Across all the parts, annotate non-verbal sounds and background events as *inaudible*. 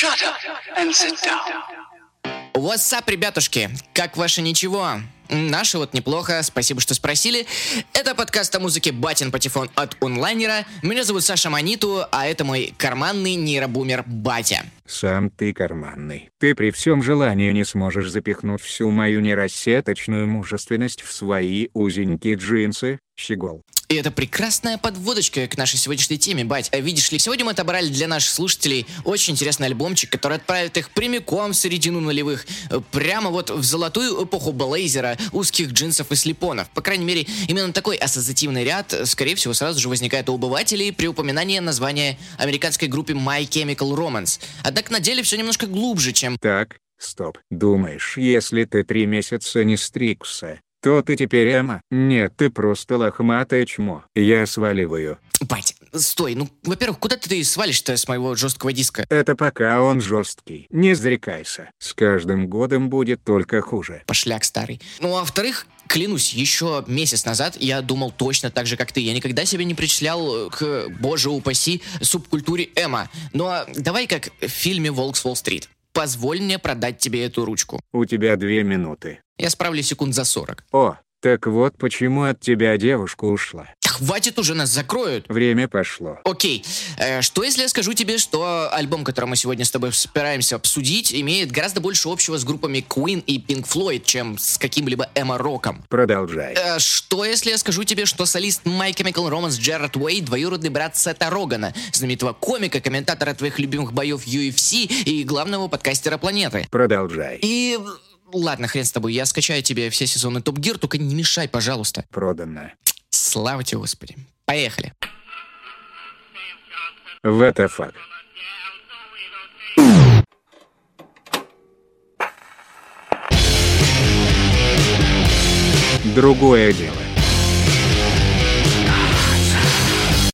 Shut up and sit down. What's up, ребятушки? Как ваше ничего? Наше вот неплохо, спасибо, что спросили. Это подкаст о музыке «Батин Патефон» от онлайнера. Меня зовут Саша Маниту, а это мой карманный нейробумер Батя. Сам ты карманный. Ты при всем желании не сможешь запихнуть всю мою нерассеточную мужественность в свои узенькие джинсы, щегол. И это прекрасная подводочка к нашей сегодняшней теме, бать. А видишь ли, сегодня мы отобрали для наших слушателей очень интересный альбомчик, который отправит их прямиком в середину нулевых, прямо вот в золотую эпоху блейзера, узких джинсов и слепонов. По крайней мере, именно такой ассоциативный ряд, скорее всего, сразу же возникает у обывателей при упоминании названия американской группы My Chemical Romance. Однако на деле все немножко глубже, чем... Так, стоп. Думаешь, если ты три месяца не стригся, то ты теперь Эма? Нет, ты просто лохматое чмо. Я сваливаю. Бать, стой, ну, во-первых, куда ты свалишь-то с моего жесткого диска? Это пока он жесткий. Не зарекайся. С каждым годом будет только хуже. Пошляк старый. Ну, а во-вторых, клянусь, еще месяц назад я думал точно так же, как ты. Я никогда себя не причислял к, боже упаси, субкультуре Эма. Но давай как в фильме «Волк с Уолл-стрит». Позволь мне продать тебе эту ручку. У тебя две минуты. Я справлюсь секунд за 40. О, так вот почему от тебя девушка ушла. Хватит уже, нас закроют. Время пошло. Окей. Э, что если я скажу тебе, что альбом, который мы сегодня с тобой собираемся обсудить, имеет гораздо больше общего с группами Queen и Pink Floyd, чем с каким-либо эмо-роком? Продолжай. Э, что если я скажу тебе, что солист My Chemical Romance Джерард Уэйд двоюродный брат Сета Рогана, знаменитого комика, комментатора твоих любимых боев UFC и главного подкастера планеты? Продолжай. И Ладно, хрен с тобой, я скачаю тебе все сезоны Топ Гир, только не мешай, пожалуйста. Продано. Слава тебе, Господи. Поехали. Вот the fuck. Другое дело.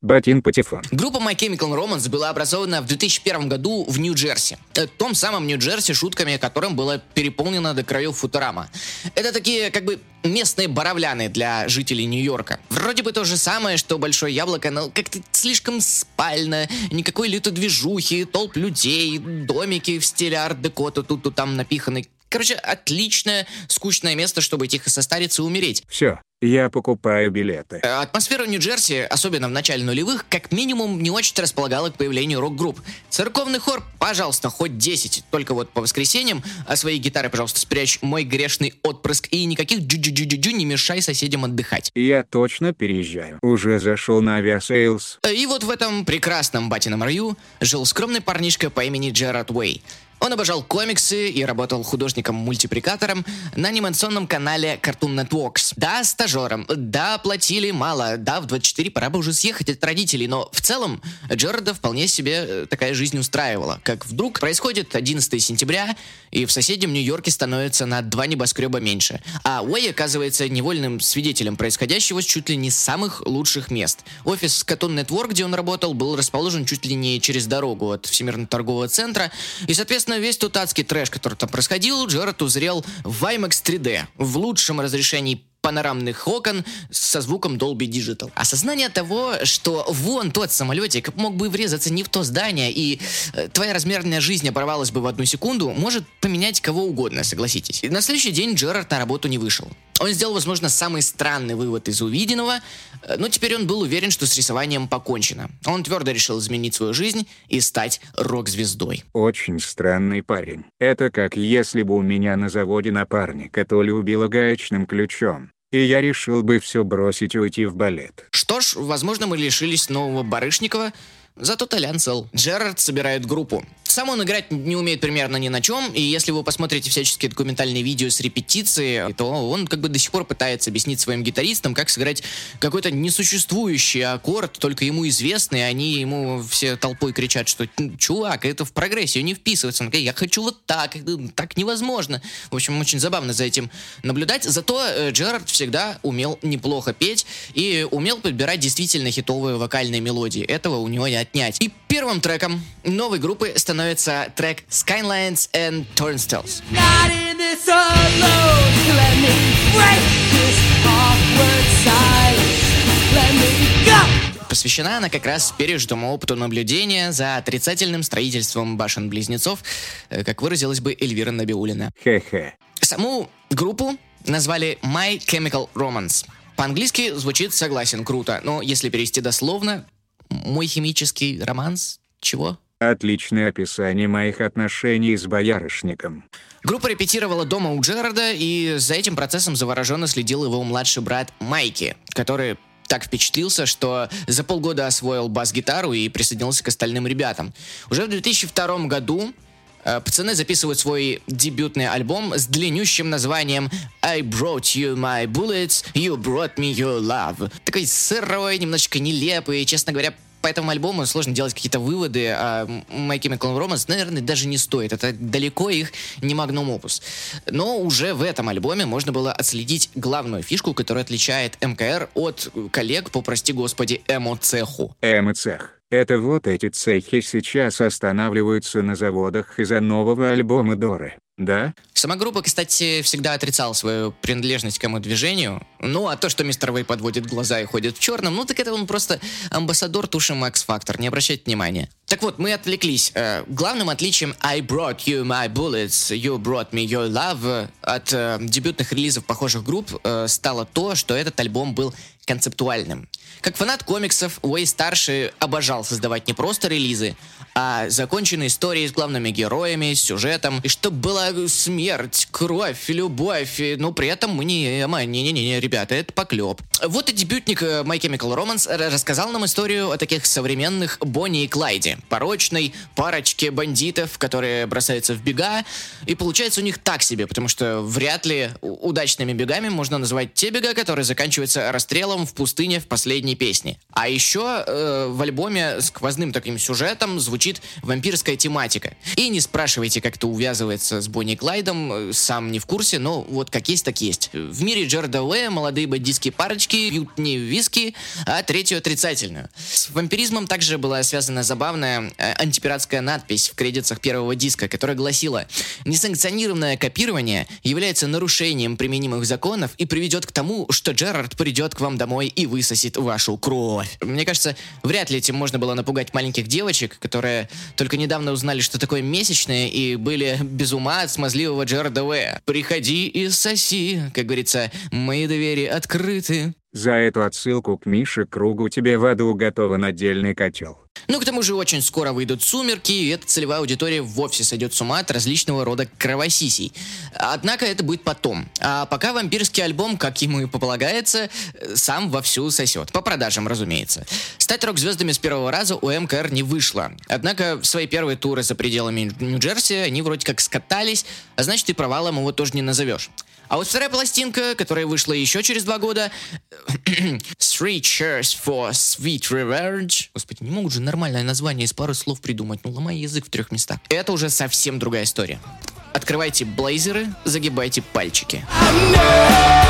Батин Патефон. Группа My Chemical Romance была образована в 2001 году в Нью-Джерси. Э, том самом Нью-Джерси, шутками которым было переполнено до краев Футурама. Это такие, как бы, местные Боровляны для жителей Нью-Йорка. Вроде бы то же самое, что Большое Яблоко, но как-то слишком спально, никакой лютой движухи, толп людей, домики в стиле арт-деко, то тут, то там напиханы. Короче, отличное, скучное место, чтобы тихо состариться и умереть. Все, я покупаю билеты. Э, Атмосфера Нью-Джерси, особенно в начале нулевых, как минимум не очень располагала к появлению рок-групп. Церковный хор, пожалуйста, хоть 10, только вот по воскресеньям, а свои гитары, пожалуйста, спрячь, мой грешный отпрыск, и никаких джу-джу-джу-джу не мешай соседям отдыхать. Я точно переезжаю. Уже зашел на Aviasales. Э, И вот в этом прекрасном батином раю жил скромный парнишка по имени Джерард Уэй. Он обожал комиксы и работал художником-мультипликатором на анимационном канале Cartoon Networks. Да, стажером, да, платили мало, да, в 24 пора бы уже съехать от родителей, но в целом Джерарда вполне себе э, такая жизнь устраивала. Как вдруг происходит 11 сентября, и в соседнем Нью-Йорке становится на два небоскреба меньше. А Уэй оказывается невольным свидетелем происходящего с чуть ли не самых лучших мест. Офис Cartoon Network, где он работал, был расположен чуть ли не через дорогу от Всемирного торгового центра, и, соответственно, весь тот адский трэш, который там происходил, Джерард узрел в IMAX 3D, в лучшем разрешении панорамных окон со звуком Dolby Digital. Осознание того, что вон тот самолетик мог бы врезаться не в то здание, и э, твоя размерная жизнь оборвалась бы в одну секунду, может поменять кого угодно, согласитесь. И на следующий день Джерард на работу не вышел. Он сделал, возможно, самый странный вывод из увиденного, э, но теперь он был уверен, что с рисованием покончено. Он твердо решил изменить свою жизнь и стать рок-звездой. Очень странный парень. Это как если бы у меня на заводе напарника то любила гаечным ключом. И я решил бы все бросить и уйти в балет. Что ж, возможно, мы лишились нового Барышникова, зато Толян цел. Джерард собирает группу. Сам он играть не умеет примерно ни на чем, и если вы посмотрите всяческие документальные видео с репетиции, то он как бы до сих пор пытается объяснить своим гитаристам, как сыграть какой-то несуществующий аккорд, только ему известный, они ему все толпой кричат, что «Чувак, это в прогрессию не вписывается». Он говорит, я хочу вот так, так невозможно. В общем, очень забавно за этим наблюдать. Зато э, Джерард всегда умел неплохо петь и умел подбирать действительно хитовые вокальные мелодии. Этого у него не отнять. И первым треком новой группы становится трек Skylines and Turnstiles. Not in this alone. Let me break this awkward silence. Let me go. посвящена она как раз пережитому опыту наблюдения за отрицательным строительством башен-близнецов, э, как выразилась бы Эльвира Набиулина. Хе-хе. Саму группу назвали My Chemical Romance. По-английски звучит «согласен, круто», но если перевести дословно, «мой химический романс» чего? Отличное описание моих отношений с боярышником. Группа репетировала дома у Джерарда, и за этим процессом завороженно следил его младший брат Майки, который так впечатлился, что за полгода освоил бас-гитару и присоединился к остальным ребятам. Уже в 2002 году э, пацаны записывают свой дебютный альбом с длиннющим названием I brought you my bullets, you brought me your love. Такой сырой, немножечко нелепый, честно говоря, по этому альбому сложно делать какие-то выводы, а My Chemical Romance, наверное, даже не стоит. Это далеко их не магнум опус. Но уже в этом альбоме можно было отследить главную фишку, которая отличает МКР от коллег по, прости господи, эмо-цеху. Эмо-цех. Это вот эти цехи сейчас останавливаются на заводах из-за нового альбома Доры. Да? Сама группа, кстати, всегда отрицала свою принадлежность к ему-движению. Ну, а то, что мистер Вей подводит глаза и ходит в черном, ну, так это он просто амбассадор туши Макс Factor, не обращайте внимания. Так вот, мы отвлеклись. Э, главным отличием I brought you my bullets, you brought me your love от э, дебютных релизов похожих групп э, стало то, что этот альбом был концептуальным. Как фанат комиксов, Уэй старший обожал создавать не просто релизы, а законченные истории с главными героями, с сюжетом, и чтобы была смерть, кровь, любовь, и, но при этом мы не эмо, не-не-не, ребята, это поклеп. Вот и дебютник э, My Chemical Romance рассказал нам историю о таких современных Бонни и Клайде, порочной парочке бандитов, которые бросаются в бега, и получается у них так себе, потому что вряд ли удачными бегами можно назвать те бега, которые заканчиваются расстрелом в пустыне в последней песне. А еще э, в альбоме сквозным таким сюжетом звучит вампирская тематика. И не спрашивайте, как это увязывается с Бонни Клайдом, э, сам не в курсе, но вот как есть, так есть. В мире Джерда Уэя молодые бандитские парочки пьют не виски, а третью отрицательную. С вампиризмом также была связана забавная э, антипиратская надпись в кредитах первого диска, которая гласила «Несанкционированное копирование является нарушением применимых законов и приведет к тому, что Джерард придет к вам домой и высосет вашу кровь». Мне кажется, вряд ли этим можно было напугать маленьких девочек, которые только недавно узнали, что такое месячные, и были без ума от смазливого Джерарда Уэя. «Приходи и соси», как говорится, «мои двери открыты». За эту отсылку к Мише Кругу тебе в аду готовен отдельный котел. Ну, к тому же очень скоро выйдут сумерки, и эта целевая аудитория вовсе сойдет с ума от различного рода кровосисей. Однако это будет потом. А пока вампирский альбом, как ему и полагается, сам вовсю сосет. По продажам, разумеется. Стать рок-звездами с первого раза у МКР не вышло. Однако в свои первые туры за пределами Нью-Джерси они вроде как скатались, а значит и провалом его тоже не назовешь. А вот вторая пластинка, которая вышла еще через два года, *clears throat* Three Cheers for Sweet Revenge. Господи, не могут же нормальное название из пары слов придумать. Ну, ломай язык в трех местах. Это уже совсем другая история. Открывайте блейзеры, загибайте пальчики. I'm not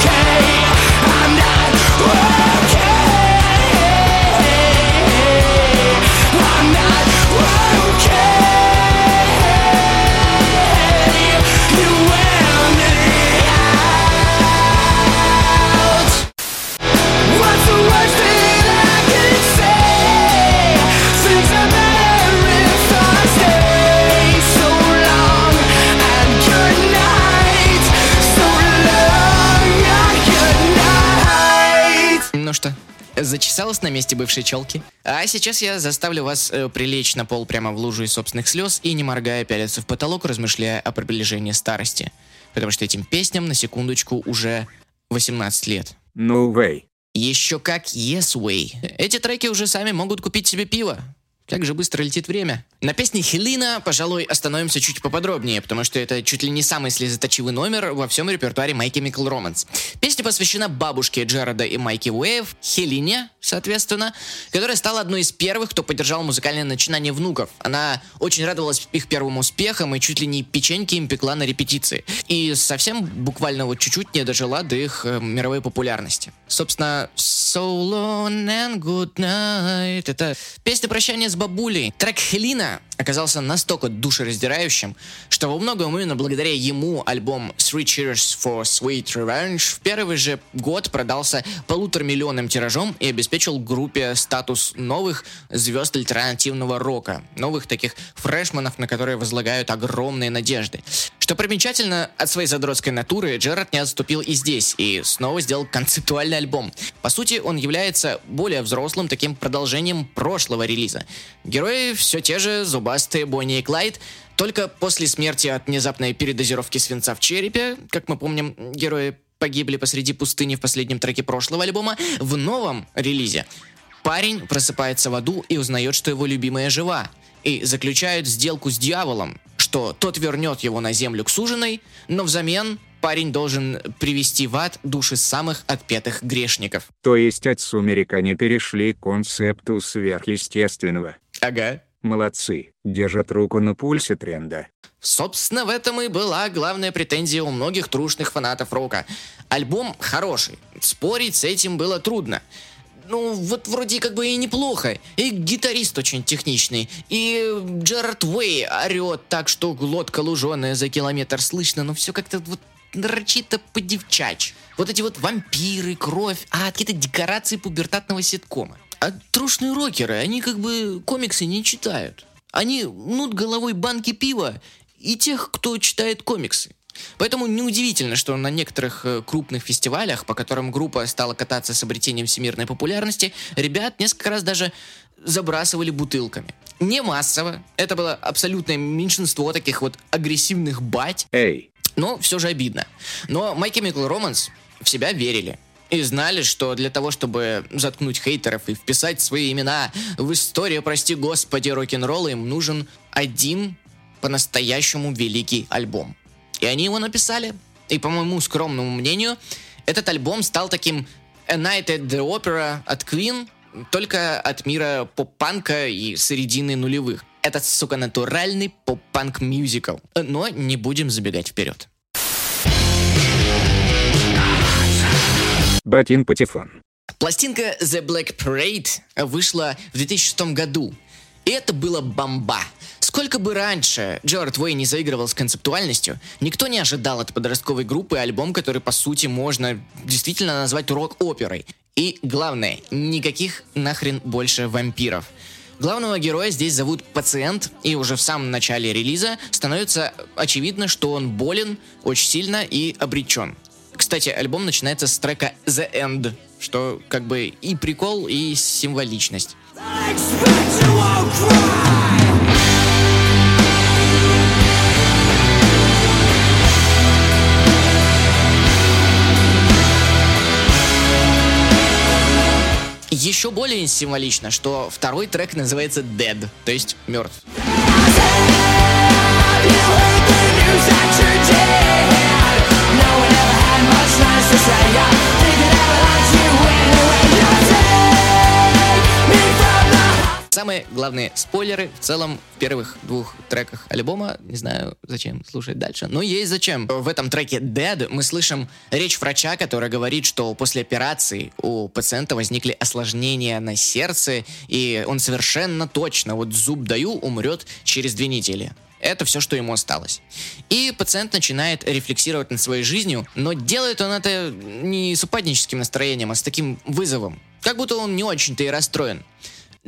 okay. Зачесалась на месте бывшей челки. А сейчас я заставлю вас э, прилечь на пол прямо в лужу из собственных слез и, не моргая, пялиться в потолок, размышляя о приближении старости. Потому что этим песням, на секундочку, уже 18 лет. No way. Еще как Yes Way. Эти треки уже сами могут купить себе пиво. Как же быстро летит время. На песне Хелина, пожалуй, остановимся чуть поподробнее, потому что это чуть ли не самый слезоточивый номер во всем репертуаре My Chemical Romance. Песня посвящена бабушке Джареда и Майки Уэйв, Хелине, соответственно, которая стала одной из первых, кто поддержал музыкальное начинание внуков. Она очень радовалась их первым успехам и чуть ли не печеньки им пекла на репетиции. И совсем буквально вот чуть-чуть не дожила до их э, мировой популярности. Собственно, So Long and Good Night — это песня прощания с бабулей. Трек Хелина оказался настолько душераздирающим, что во многом именно благодаря ему альбом Three Cheers for Sweet Revenge в первый же год продался полуторамиллионным тиражом и обеспечил группе статус новых звезд альтернативного рока, новых таких фрешманов, на которые возлагают огромные надежды. Что примечательно, от своей задротской натуры Джерард не отступил и здесь, и снова сделал концептуальный альбом. По сути, он является более взрослым таким продолжением прошлого релиза. Герои все те же зубастые Бонни и Клайд, только после смерти от внезапной передозировки свинца в черепе, как мы помним, герои погибли посреди пустыни в последнем треке прошлого альбома, в новом релизе парень просыпается в аду и узнает, что его любимая жива, и заключают сделку с дьяволом, что тот вернет его на землю к суженой, но взамен парень должен привести в ад души самых отпетых грешников. То есть от сумерек они перешли к концепту сверхъестественного. Ага. Молодцы, держат руку на пульсе тренда. Собственно, в этом и была главная претензия у многих трушных фанатов рока. Альбом хороший, спорить с этим было трудно. Ну, вот вроде как бы и неплохо. И гитарист очень техничный. И Джерард Уэй орет так, что глотка луженая за километр слышно, но все как-то вот нарочито по-девчачь. Вот эти вот вампиры, кровь, а какие-то декорации пубертатного ситкома. А трушные рокеры, они как бы комиксы не читают. Они нут головой банки пива и тех, кто читает комиксы. Поэтому неудивительно, что на некоторых э, крупных фестивалях, по которым группа стала кататься с обретением всемирной популярности, ребят несколько раз даже забрасывали бутылками. Не массово, это было абсолютное меньшинство таких вот агрессивных бать, Эй, но все же обидно. Но My Chemical Romance в себя верили. И знали, что для того, чтобы заткнуть хейтеров и вписать свои имена в историю, прости господи, рок-н-ролла, им нужен один по-настоящему великий альбом. И они его написали. И по моему скромному мнению, этот альбом стал таким A Night at the Opera от Queen, только от мира поп-панка и середины нулевых. Это, сука, натуральный поп-панк мюзикл. Но не будем забегать вперед. Батин Патефон. Пластинка The Black Parade вышла в 2006 году. И это было бомба. Сколько бы раньше Джорд Уэй не заигрывал с концептуальностью, никто не ожидал от подростковой группы альбом, который, по сути, можно действительно назвать рок-оперой. И главное, никаких нахрен больше вампиров. Главного героя здесь зовут Пациент, и уже в самом начале релиза становится очевидно, что он болен очень сильно и обречен. Кстати, альбом начинается с трека The End, что как бы и прикол, и символичность. Cry. Еще более символично, что второй трек называется Dead, то есть мертв. Самые главные спойлеры в целом в первых двух треках альбома. Не знаю, зачем слушать дальше, но есть зачем. В этом треке Dead мы слышим речь врача, которая говорит, что после операции у пациента возникли осложнения на сердце, и он совершенно точно, вот зуб даю, умрет через две недели. Это все, что ему осталось. И пациент начинает рефлексировать над своей жизнью, но делает он это не с упадническим настроением, а с таким вызовом. Как будто он не очень-то и расстроен.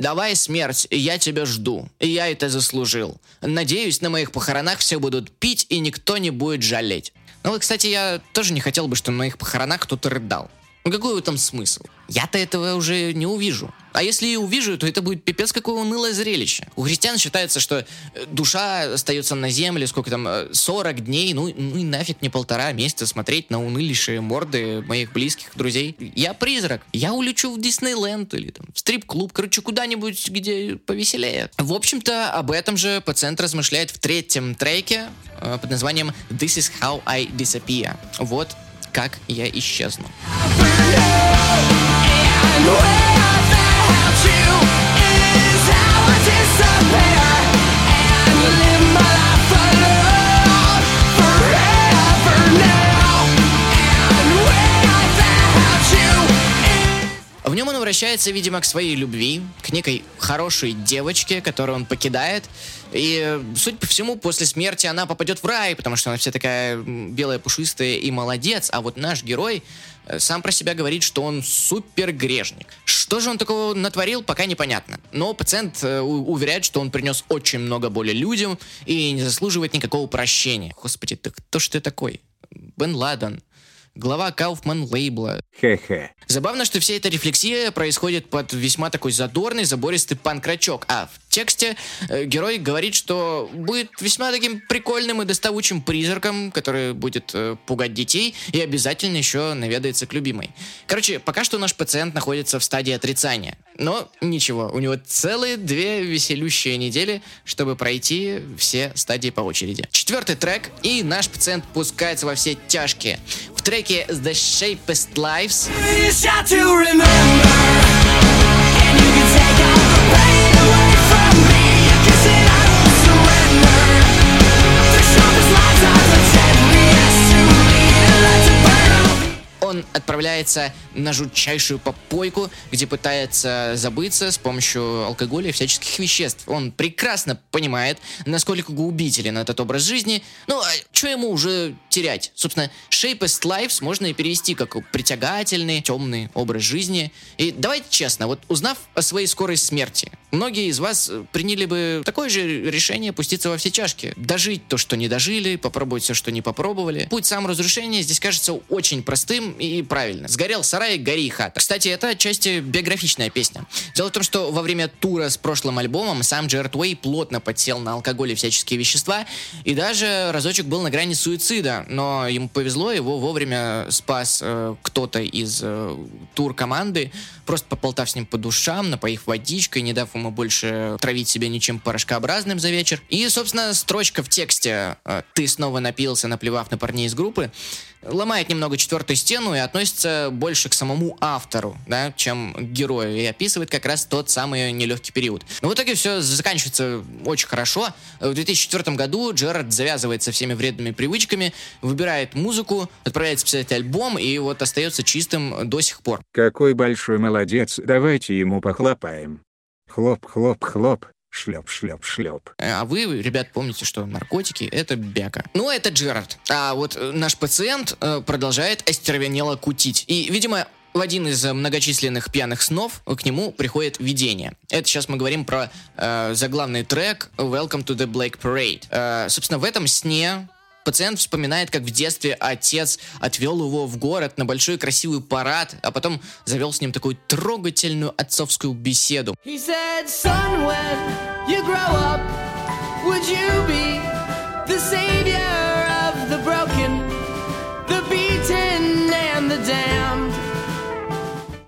Давай, смерть, я тебя жду. Я это заслужил. Надеюсь, на моих похоронах все будут пить, и никто не будет жалеть. Ну вот, кстати, я тоже не хотел бы, чтобы на моих похоронах кто-то рыдал. Ну какой в этом смысл? Я-то этого уже не увижу. А если и увижу, то это будет пипец какое унылое зрелище. У христиан считается, что э, душа остается на земле, сколько там, э, 40 дней, ну, ну и нафиг мне полтора месяца смотреть на унылейшие морды моих близких друзей. Я призрак. Я улечу в Диснейленд или там в стрип-клуб, короче, куда-нибудь, где повеселее. В общем-то, об этом же пациент размышляет в третьем треке э, под названием This is how I disappear. Вот как я исчезну. В возвращается, видимо, к своей любви, к некой хорошей девочке, которую он покидает. И, судя по всему, после смерти она попадет в рай, потому что она вся такая белая, пушистая и молодец. А вот наш герой э, сам про себя говорит, что он супер грешник. Что же он такого натворил, пока непонятно. Но пациент э, уверяет, что он принес очень много боли людям и не заслуживает никакого прощения. Господи, ты кто ж ты такой? Бен Ладен глава Кауфман лейбла. Хе-хе. Забавно, что вся эта рефлексия происходит под весьма такой задорный, забористый панкрачок, а в тексте э, герой говорит, что будет весьма таким прикольным и доставучим призраком, который будет э, пугать детей и обязательно еще наведается к любимой. Короче, пока что наш пациент находится в стадии отрицания. Но ничего, у него целые две веселющие недели, чтобы пройти все стадии по очереди. Четвертый трек, и наш пациент пускается во все тяжкие. В треке The Shapest Lives Он отправляется на жутчайшую попойку, где пытается забыться с помощью алкоголя и всяческих веществ. Он прекрасно понимает, насколько губителен этот образ жизни. Ну, а что ему уже терять? Собственно, Shapest Lives можно и перевести как притягательный, темный образ жизни. И давайте честно, вот узнав о своей скорой смерти, многие из вас э, приняли бы такое же решение пуститься во все чашки. Дожить то, что не дожили, попробовать все, что не попробовали. Путь саморазрушения здесь кажется очень простым и правильно. Сгорел сарай, гори хата. Кстати, это отчасти биографичная песня. Дело в том, что во время тура с прошлым альбомом сам Джерард Уэй плотно подсел на алкоголь и всяческие вещества, и даже разочек был на грани суицида, но ему повезло, его вовремя спас э, кто-то из э, тур-команды, просто пополтав с ним по душам, напоив водичкой, не дав ему больше травить себя ничем порошкообразным за вечер. И, собственно, строчка в тексте э, «Ты снова напился, наплевав на парней из группы» ломает немного четвертую стену и относится больше к самому автору, да, чем к герою, и описывает как раз тот самый нелегкий период. Но в итоге все заканчивается очень хорошо. В 2004 году Джерард завязывает со всеми вредными привычками, выбирает музыку, отправляется писать альбом, и вот остается чистым до сих пор. Какой большой молодец, давайте ему похлопаем. Хлоп, хлоп, хлоп, шлеп, шлеп, шлеп. А вы, ребят, помните, что наркотики — это бяка. Ну, это Джерард. А вот э, наш пациент э, продолжает остервенело кутить. И, видимо, в один из э, многочисленных пьяных снов к нему приходит видение. Это сейчас мы говорим про э, заглавный трек «Welcome to the Black Parade». Э, собственно, в этом сне Пациент вспоминает, как в детстве отец отвел его в город на большой красивый парад, а потом завел с ним такую трогательную отцовскую беседу. Said, up, the the broken, the?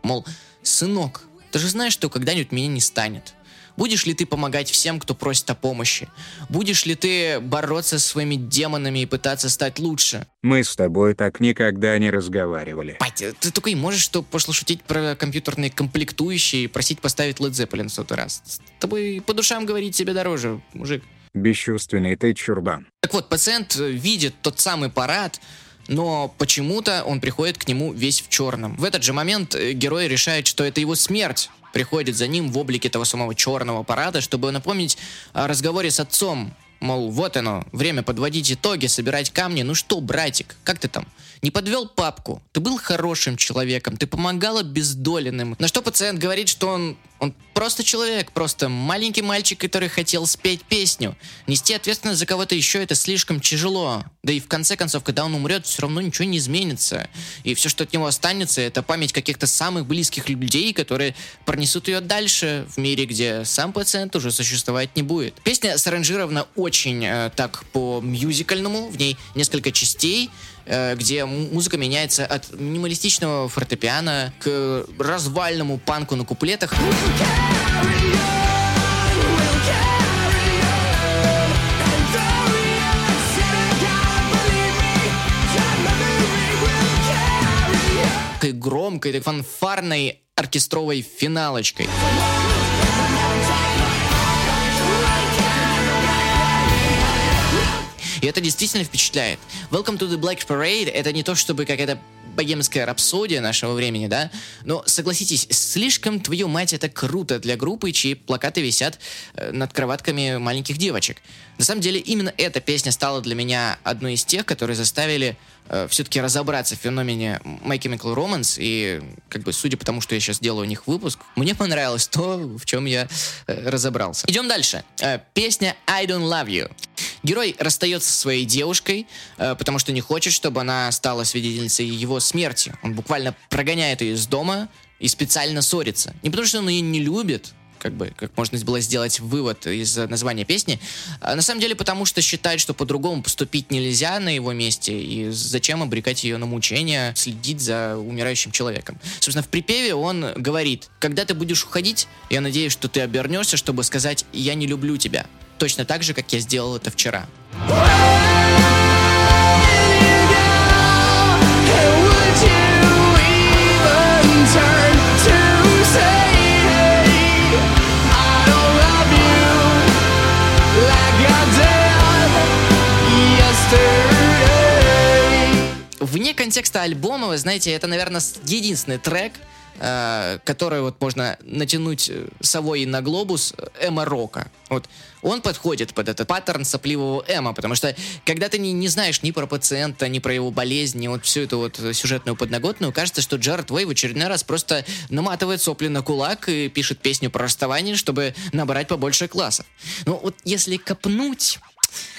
Мол, сынок, ты же знаешь, что когда-нибудь меня не станет. Будешь ли ты помогать всем, кто просит о помощи? Будешь ли ты бороться со своими демонами и пытаться стать лучше? Мы с тобой так никогда не разговаривали. Пать, ты только и можешь что пошло шутить про компьютерные комплектующие и просить поставить Led Zeppelin в сотый раз. С тобой по душам говорить себе дороже, мужик. Бесчувственный ты чурбан. Так вот, пациент э, видит тот самый парад, но почему-то он приходит к нему весь в черном. В этот же момент э, герой решает, что это его смерть приходит за ним в облике того самого черного парада, чтобы напомнить о разговоре с отцом. Мол, вот оно, время подводить итоги, собирать камни. Ну что, братик, как ты там? Не подвел папку? Ты был хорошим человеком, ты помогал обездоленным. На что пациент говорит, что он, он просто человек, просто маленький мальчик, который хотел спеть песню. Нести ответственность за кого-то еще это слишком тяжело. Да и в конце концов, когда он умрет, все равно ничего не изменится. И все, что от него останется, это память каких-то самых близких людей, которые пронесут ее дальше в мире, где сам пациент уже существовать не будет. Песня саранжирована очень э, так по-мюзикальному, в ней несколько частей, э, где музыка меняется от минималистичного фортепиано к развальному панку на куплетах. Такой громкой, так фанфарной оркестровой финалочкой. И это действительно впечатляет. Welcome to the Black Parade — это не то, чтобы какая-то богемская рапсодия нашего времени, да? Но согласитесь, слишком твою мать это круто для группы, чьи плакаты висят э, над кроватками маленьких девочек. На самом деле, именно эта песня стала для меня одной из тех, которые заставили э, все-таки разобраться в феномене My Chemical Romance. И, как бы, судя по тому, что я сейчас делаю у них выпуск, мне понравилось то, в чем я э, разобрался. Идем дальше. Э, песня I Don't Love You. Герой расстается со своей девушкой, э, потому что не хочет, чтобы она стала свидетельницей его смерти. Он буквально прогоняет ее из дома и специально ссорится. Не потому, что он ее не любит, как бы, как можно было сделать вывод из названия песни. А на самом деле, потому что считает, что по-другому поступить нельзя на его месте, и зачем обрекать ее на мучения, следить за умирающим человеком. Собственно, в припеве он говорит, когда ты будешь уходить, я надеюсь, что ты обернешься, чтобы сказать «я не люблю тебя». Точно так же, как я сделал это вчера. Вне контекста альбома, вы знаете, это, наверное, единственный трек, э, который вот можно натянуть э, совой на глобус э, эмо-рока. Вот он подходит под этот паттерн сопливого эмо, потому что когда ты не, не знаешь ни про пациента, ни про его болезнь, ни вот всю эту вот сюжетную подноготную, кажется, что Джаред Уэй в очередной раз просто наматывает сопли на кулак и пишет песню про расставание, чтобы набрать побольше классов. Но вот если копнуть,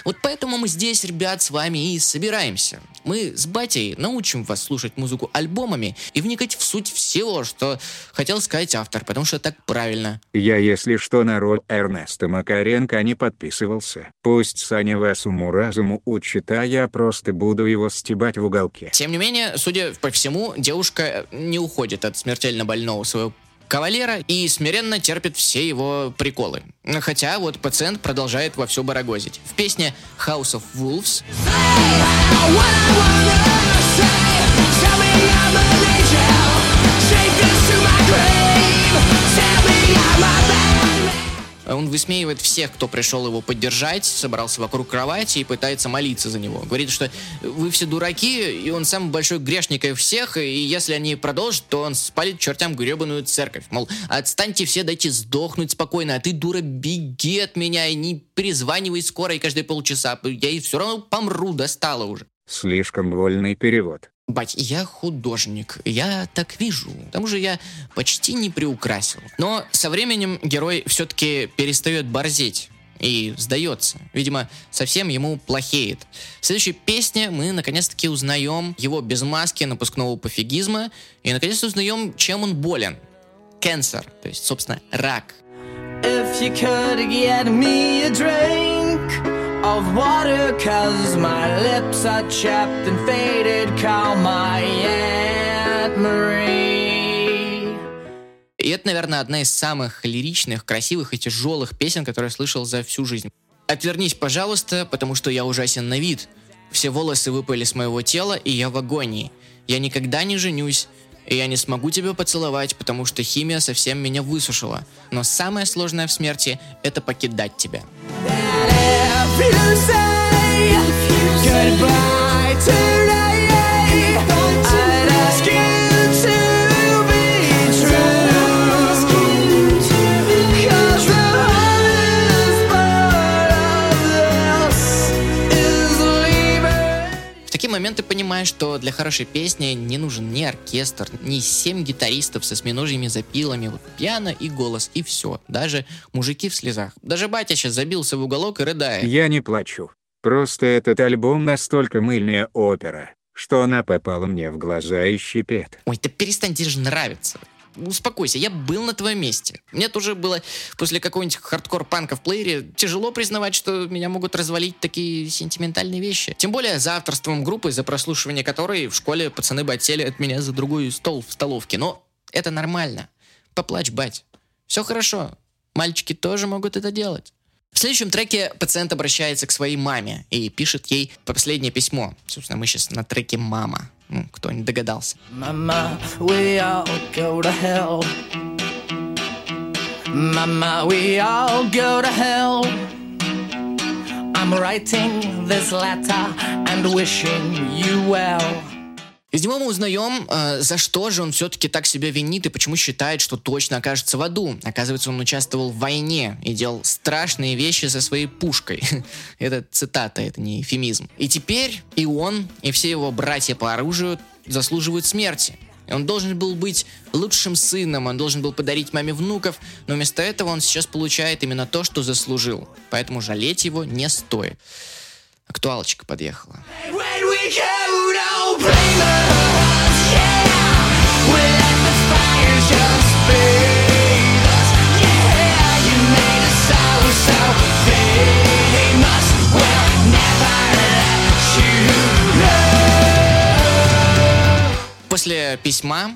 вот поэтому мы здесь, ребят, с вами и собираемся. Мы с батей научим вас слушать музыку альбомами и вникать в суть всего, что хотел сказать автор, потому что так правильно. Я, если что, на роль Эрнеста Макаренко не подписывался. Пусть Саня вас уму-разуму учит, а я просто буду его стебать в уголке. Тем не менее, судя по всему, девушка не уходит от смертельно больного своего кавалера и смиренно терпит все его приколы. Хотя вот пациент продолжает во все барагозить. В песне House of Wolves Он высмеивает всех, кто пришел его поддержать, собрался вокруг кровати и пытается молиться за него. Говорит, что вы все дураки, и он самый большой грешник из всех, и если они продолжат, то он спалит чертям гребаную церковь. Мол, отстаньте все, дайте сдохнуть спокойно, а ты, дура, беги от меня и не перезванивай скоро и каждые полчаса. Я и все равно помру, достала уже. Слишком вольный перевод. Бать, я художник, я так вижу. К тому же я почти не приукрасил. Но со временем герой все-таки перестает борзеть и сдается. Видимо, совсем ему плохеет. В следующей песне мы наконец-таки узнаем его без маски напускного пофигизма и наконец-то узнаем, чем он болен. Cancer, то есть, собственно, рак. If you could get me a drink of water, cause my lips are chapped and faded, call my Aunt Marie. И это, наверное, одна из самых лиричных, красивых и тяжелых песен, которые я слышал за всю жизнь. Отвернись, пожалуйста, потому что я ужасен на вид. Все волосы выпали с моего тела, и я в агонии. Я никогда не женюсь, и я не смогу тебя поцеловать, потому что химия совсем меня высушила. Но самое сложное в смерти — это покидать тебя. Понимаешь, что для хорошей песни не нужен ни оркестр, ни семь гитаристов со сминожьими запилами, вот пиано и голос, и все. Даже мужики в слезах. Даже батя сейчас забился в уголок и рыдает. Я не плачу. Просто этот альбом настолько мыльная опера, что она попала мне в глаза и щипет. Ой, да перестань, тебе же нравится. Успокойся, я был на твоем месте. Мне тоже было после какого-нибудь хардкор-панка в плеере тяжело признавать, что меня могут развалить такие сентиментальные вещи. Тем более за авторством группы, за прослушивание которой в школе пацаны бы отсели от меня за другой стол в столовке. Но это нормально. Поплачь, бать. Все хорошо. Мальчики тоже могут это делать. В следующем треке пациент обращается к своей маме и пишет ей последнее письмо. Собственно, мы сейчас на треке «Мама». Ну, кто не догадался. Mama, we all go to hell. Mama, we all go to hell. I'm writing this letter and wishing you well. Из него мы узнаем, э, за что же он все-таки так себя винит и почему считает, что точно окажется в аду. Оказывается, он участвовал в войне и делал страшные вещи со своей пушкой. *laughs* это цитата, это не эфемизм. И теперь и он, и все его братья по оружию заслуживают смерти. Он должен был быть лучшим сыном, он должен был подарить маме внуков, но вместо этого он сейчас получает именно то, что заслужил. Поэтому жалеть его не стоит. Актуалочка подъехала. When we После письма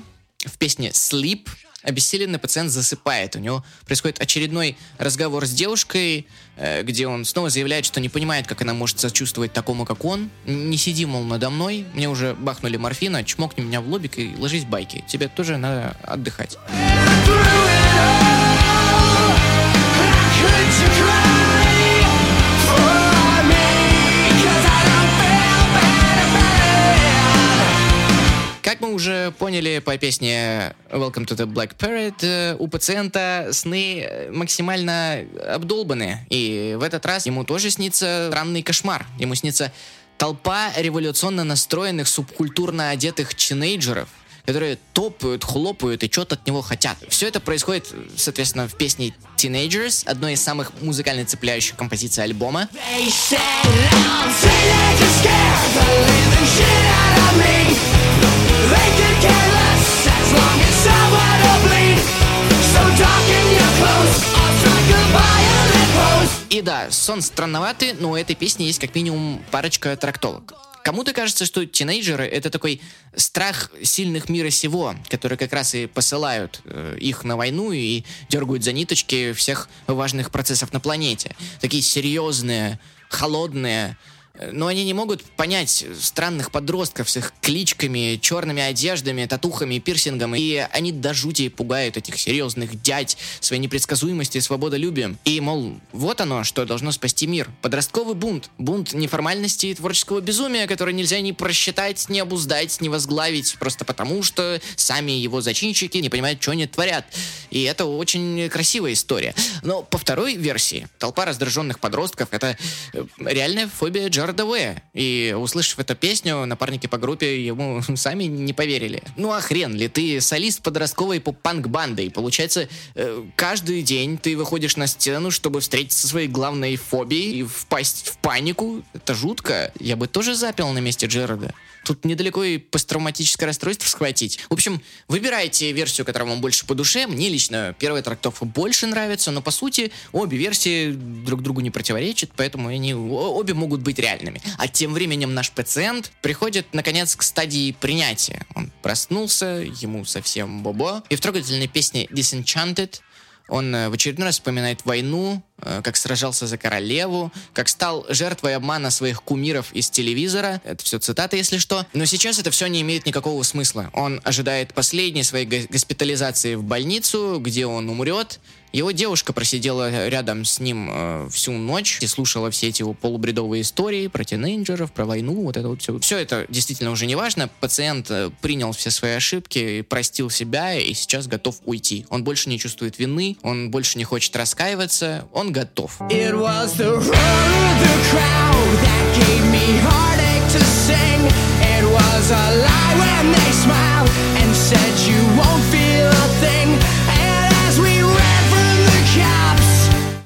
в песне «Sleep» обессиленный пациент засыпает. У него происходит очередной разговор с девушкой, э, где он снова заявляет, что не понимает, как она может сочувствовать такому, как он. Не сиди, мол, надо мной. Мне уже бахнули морфина, чмокни меня в лобик и ложись в байки. Тебе тоже надо отдыхать. Уже поняли по песне Welcome to the Black Parrot, э, у пациента сны э, максимально обдолбаны. И в этот раз ему тоже снится странный кошмар. Ему снится толпа революционно настроенных, субкультурно одетых тинейджеров, которые топают, хлопают и что-то от него хотят. Все это происходит, соответственно, в песне Teenagers, одной из самых музыкально цепляющих композиций альбома. They said И да, сон странноватый, но у этой песни есть как минимум парочка трактовок. Кому-то кажется, что тинейджеры — это такой страх сильных мира сего, которые как раз и посылают э, их на войну и дергают за ниточки всех важных процессов на планете. Такие серьезные, холодные, но они не могут понять странных подростков с их кличками, черными одеждами, татухами, пирсингом. И они до жути пугают этих серьезных дядь своей непредсказуемостью и свободолюбием. И, мол, вот оно, что должно спасти мир. Подростковый бунт. Бунт неформальности и творческого безумия, который нельзя ни просчитать, ни обуздать, ни возглавить, просто потому что сами его зачинщики не понимают, что они творят. И это очень красивая история. Но по второй версии, толпа раздраженных подростков — это э, реальная фобия Джареда Уэя. И услышав эту песню, напарники по группе ему *laughs* сами не поверили. Ну а хрен ли, ты солист подростковой поп-панк-банды. И получается, э, каждый день ты выходишь на сцену, чтобы встретиться со своей главной фобией и впасть в панику. Это жутко. Я бы тоже запил на месте Джареда. Тут недалеко и посттравматическое расстройство схватить. В общем, выбирайте версию, которая вам больше по душе. Мне лично первая трактовка больше нравится, но по сути обе версии друг другу не противоречат, поэтому они обе могут быть реальными. А тем временем наш пациент приходит, наконец, к стадии принятия. Он проснулся, ему совсем бобо. И в трогательной песне Disenchanted он э, в очередной раз вспоминает войну, как сражался за королеву, как стал жертвой обмана своих кумиров из телевизора. Это все цитаты, если что. Но сейчас это все не имеет никакого смысла. Он ожидает последней своей госпитализации в больницу, где он умрет. Его девушка просидела рядом с ним э, всю ночь и слушала все эти его полубредовые истории про тинейджеров, про войну, вот это вот все. Все это действительно уже не важно. Пациент э, принял все свои ошибки, простил себя и сейчас готов уйти. Он больше не чувствует вины, он больше не хочет раскаиваться, он готов. It was the roar of the crowd that gave me heartache to sing. It was a lie when they smiled and said you won't feel a thing. And as we ran from the cops,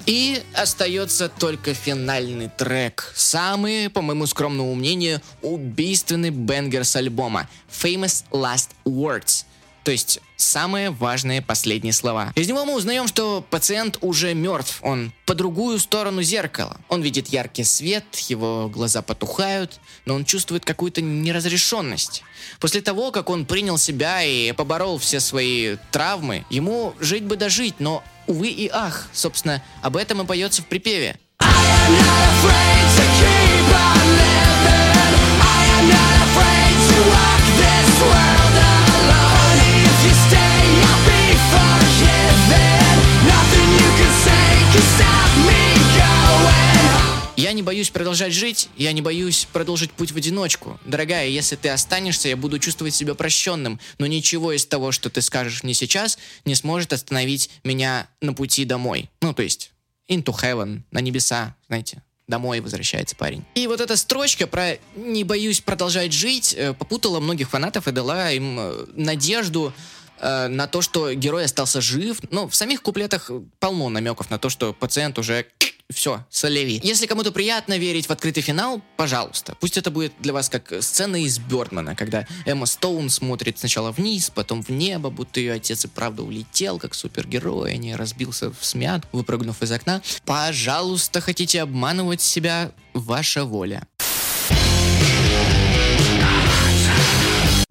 И остается только финальный трек. Самый, по моему скромному мнению, убийственный бенгер с альбома Famous Last Words. То есть самые важные последние слова. Из него мы узнаем, что пациент уже мертв. Он по другую сторону зеркала. Он видит яркий свет, его глаза потухают, но он чувствует какую-то неразрешенность. После того, как он принял себя и поборол все свои травмы, ему жить бы дожить, но, увы и ах, собственно, об этом и поется в припеве. I am not Я не боюсь продолжать жить, я не боюсь продолжить путь в одиночку. Дорогая, если ты останешься, я буду чувствовать себя прощенным, но ничего из того, что ты скажешь мне сейчас, не сможет остановить меня на пути домой. Ну, то есть, into heaven, на небеса, знаете, домой возвращается парень. И вот эта строчка про «не боюсь продолжать жить» э, попутала многих фанатов и дала им э, надежду э, на то, что герой остался жив. Но в самих куплетах полно намеков на то, что пациент уже все, солеви. Если кому-то приятно верить в открытый финал, пожалуйста. Пусть это будет для вас как сцена из Бёрдмана, когда Эмма Стоун смотрит сначала вниз, потом в небо, будто ее отец и правда улетел, как супергерой, а не разбился в смят, выпрыгнув из окна. Пожалуйста, хотите обманывать себя, ваша воля.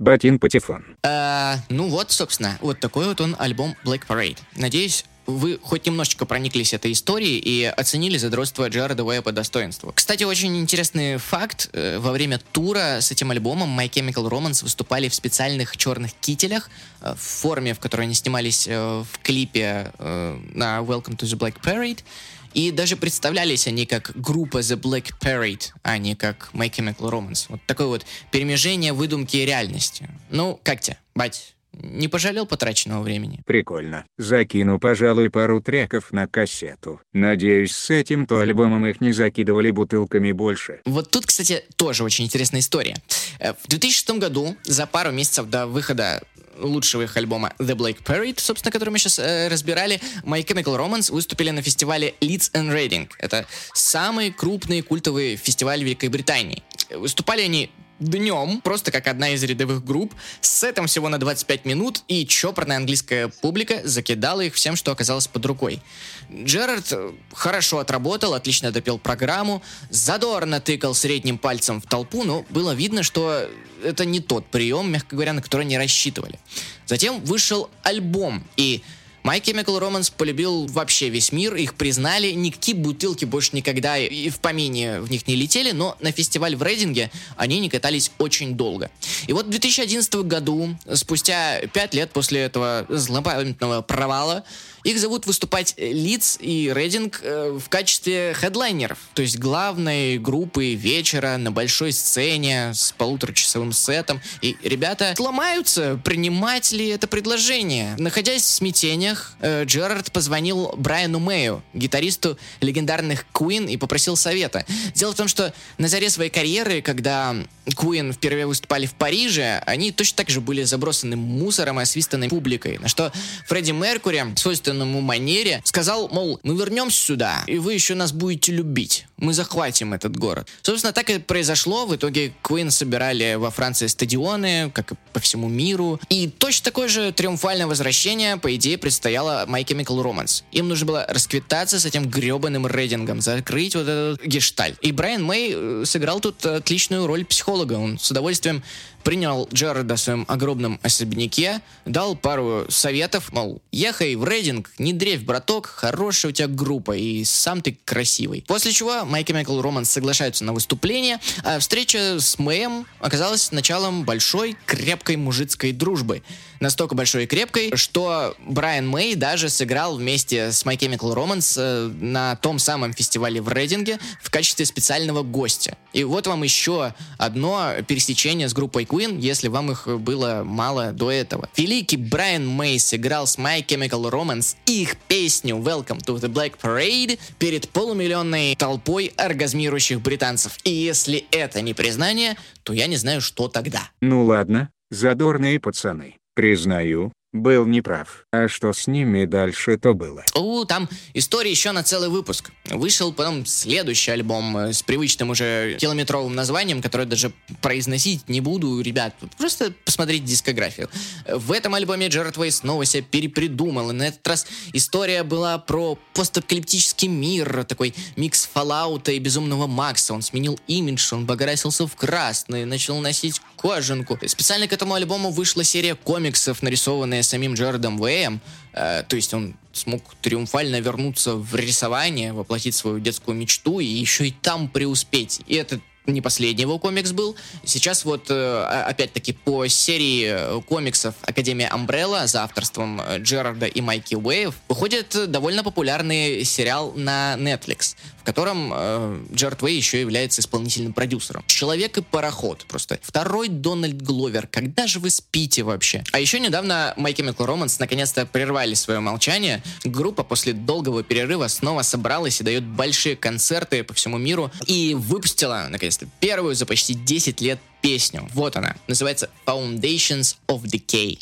Батин Патефон. Э, ну вот, собственно, вот такой вот он альбом Black Parade. Надеюсь, вы хоть немножечко прониклись этой историей и оценили задротство Джареда Уэя по достоинству. Кстати, очень интересный факт. Э, Во время тура с этим альбомом My Chemical Romance выступали в специальных черных кителях э, в форме, в которой они снимались э, в клипе на Welcome to the Black Parade. И даже представлялись они как группа The Black Parade, а не как My Chemical Romance. Вот такое вот перемежение выдумки и реальности. Ну, как тебе, бать? Не пожалел потраченного времени? Прикольно. Закину, пожалуй, пару треков на кассету. Надеюсь, с этим-то альбомом их не закидывали бутылками больше. Вот тут, кстати, тоже очень интересная история. Э, В 2006 году, за пару месяцев до выхода лучшего их альбома The Black Parade, собственно, который мы сейчас э, разбирали, My Chemical Romance выступили на фестивале Leeds and Reading. Это самый крупный культовый фестиваль Великобритании. Выступали они днем, просто как одна из рядовых групп, с сетом всего на 25 минут, и чопорная английская публика закидала их всем, что оказалось под рукой. Джерард э, хорошо отработал, отлично допел программу, задорно тыкал средним пальцем в толпу, но было видно, что это не тот прием, мягко говоря, на который они рассчитывали. Затем вышел альбом, и My Chemical Romance полюбил вообще весь мир, их признали, никакие бутылки больше никогда и в помине в них не летели, но на фестиваль в Рейдинге они не катались очень долго. И вот в 2011 году, спустя пять лет после этого злопамятного провала, их зовут выступать Лидс и Рейдинг э, в качестве хедлайнеров, то есть главной группы вечера на большой сцене с полуторачасовым сетом. И ребята ломаются, принимать ли это предложение. Находясь в смятениях, э, Джерард позвонил Брайану Мэю, гитаристу легендарных Queen, и попросил совета. Дело в том, что на заре своей карьеры, когда Queen впервые выступали в Париже, они точно так же были забросаны мусором и освистанной публикой. На что Фредди Меркури, в свойственному манере, сказал, мол, мы вернемся сюда, и вы еще нас будете любить. Мы захватим этот город. Собственно, так и произошло. В итоге Queen собирали во Франции стадионы, как и по всему миру. И точно такое же триумфальное возвращение, по идее, предстояло My Chemical Romance. Им нужно было расквитаться с этим гребаным рейдингом, закрыть вот этот гештальт. И Брайан Мэй э, сыграл тут отличную роль психолога. Он с удовольствием принял Джареда в своем огромном особняке, дал пару советов, мол, ехай в рейдинг, не дрейф, браток, хорошая у тебя группа, и сам ты красивый. После чего My Chemical Romance соглашаются на выступление, а встреча с Мэем оказалась началом большой, крепкой мужицкой дружбы. Настолько большой и крепкой, что Брайан Мэй даже сыграл вместе с My Chemical Romance э, на том самом фестивале в Рейдинге в качестве специального гостя. И вот вам еще одно пересечение с группой Queen, если вам их было мало до этого. Великий Брайан Мэй сыграл с My Chemical Romance их песню Welcome to the Black Parade перед полумиллионной толпой оргазмирующих британцев. И если это не признание, то я не знаю, что тогда. Ну ладно, задорные пацаны. Признаю, был неправ. А что с ними дальше то было? У, там история еще на целый выпуск. Вышел потом следующий альбом э, с привычным уже километровым названием, которое даже произносить не буду, ребят. Просто посмотрите дискографию. В этом альбоме Джерард Уэй снова себя перепридумал. И на этот раз история была про постапокалиптический мир, такой микс Фоллаута и Безумного Макса. Он сменил имидж, он покрасился в красный, начал носить кожанку. Специально к этому альбому вышла серия комиксов, нарисованная самим Джерардом Уэем. Э, то есть он смог триумфально вернуться в рисование, воплотить свою детскую мечту и еще и там преуспеть. И это не последний его комикс был. Сейчас вот, э, опять-таки, по серии э, комиксов Академия Umbrella за авторством э, Джерарда и Майки Уэйв выходит довольно популярный сериал на Netflix, в котором э, Джерард Уэй еще является исполнительным продюсером. Человек и пароход просто. Второй Дональд Гловер. Когда же вы спите вообще? А еще недавно My Chemical Romance наконец-то прервали свое молчание. Группа после долгого перерыва снова собралась и дает большие концерты по всему миру и выпустила, наконец-то, первую за почти 10 лет песню. Вот она. Называется Foundations of Decay.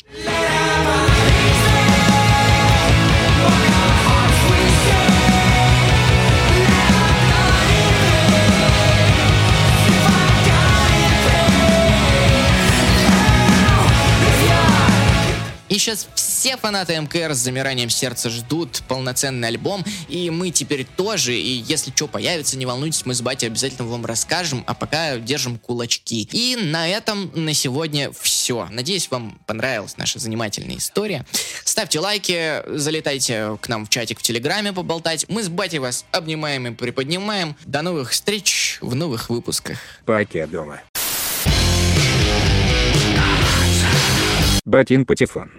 Сейчас все фанаты МКР с замиранием сердца ждут полноценный альбом, и мы теперь тоже, и если что появится, не волнуйтесь, мы с батей обязательно вам расскажем, а пока держим кулачки. И на этом на сегодня все. Надеюсь, вам понравилась наша занимательная история. Ставьте лайки, залетайте к нам в чатик в Телеграме поболтать. Мы с батей вас обнимаем и приподнимаем. До новых встреч в новых выпусках. Покедова. Батин Патефон.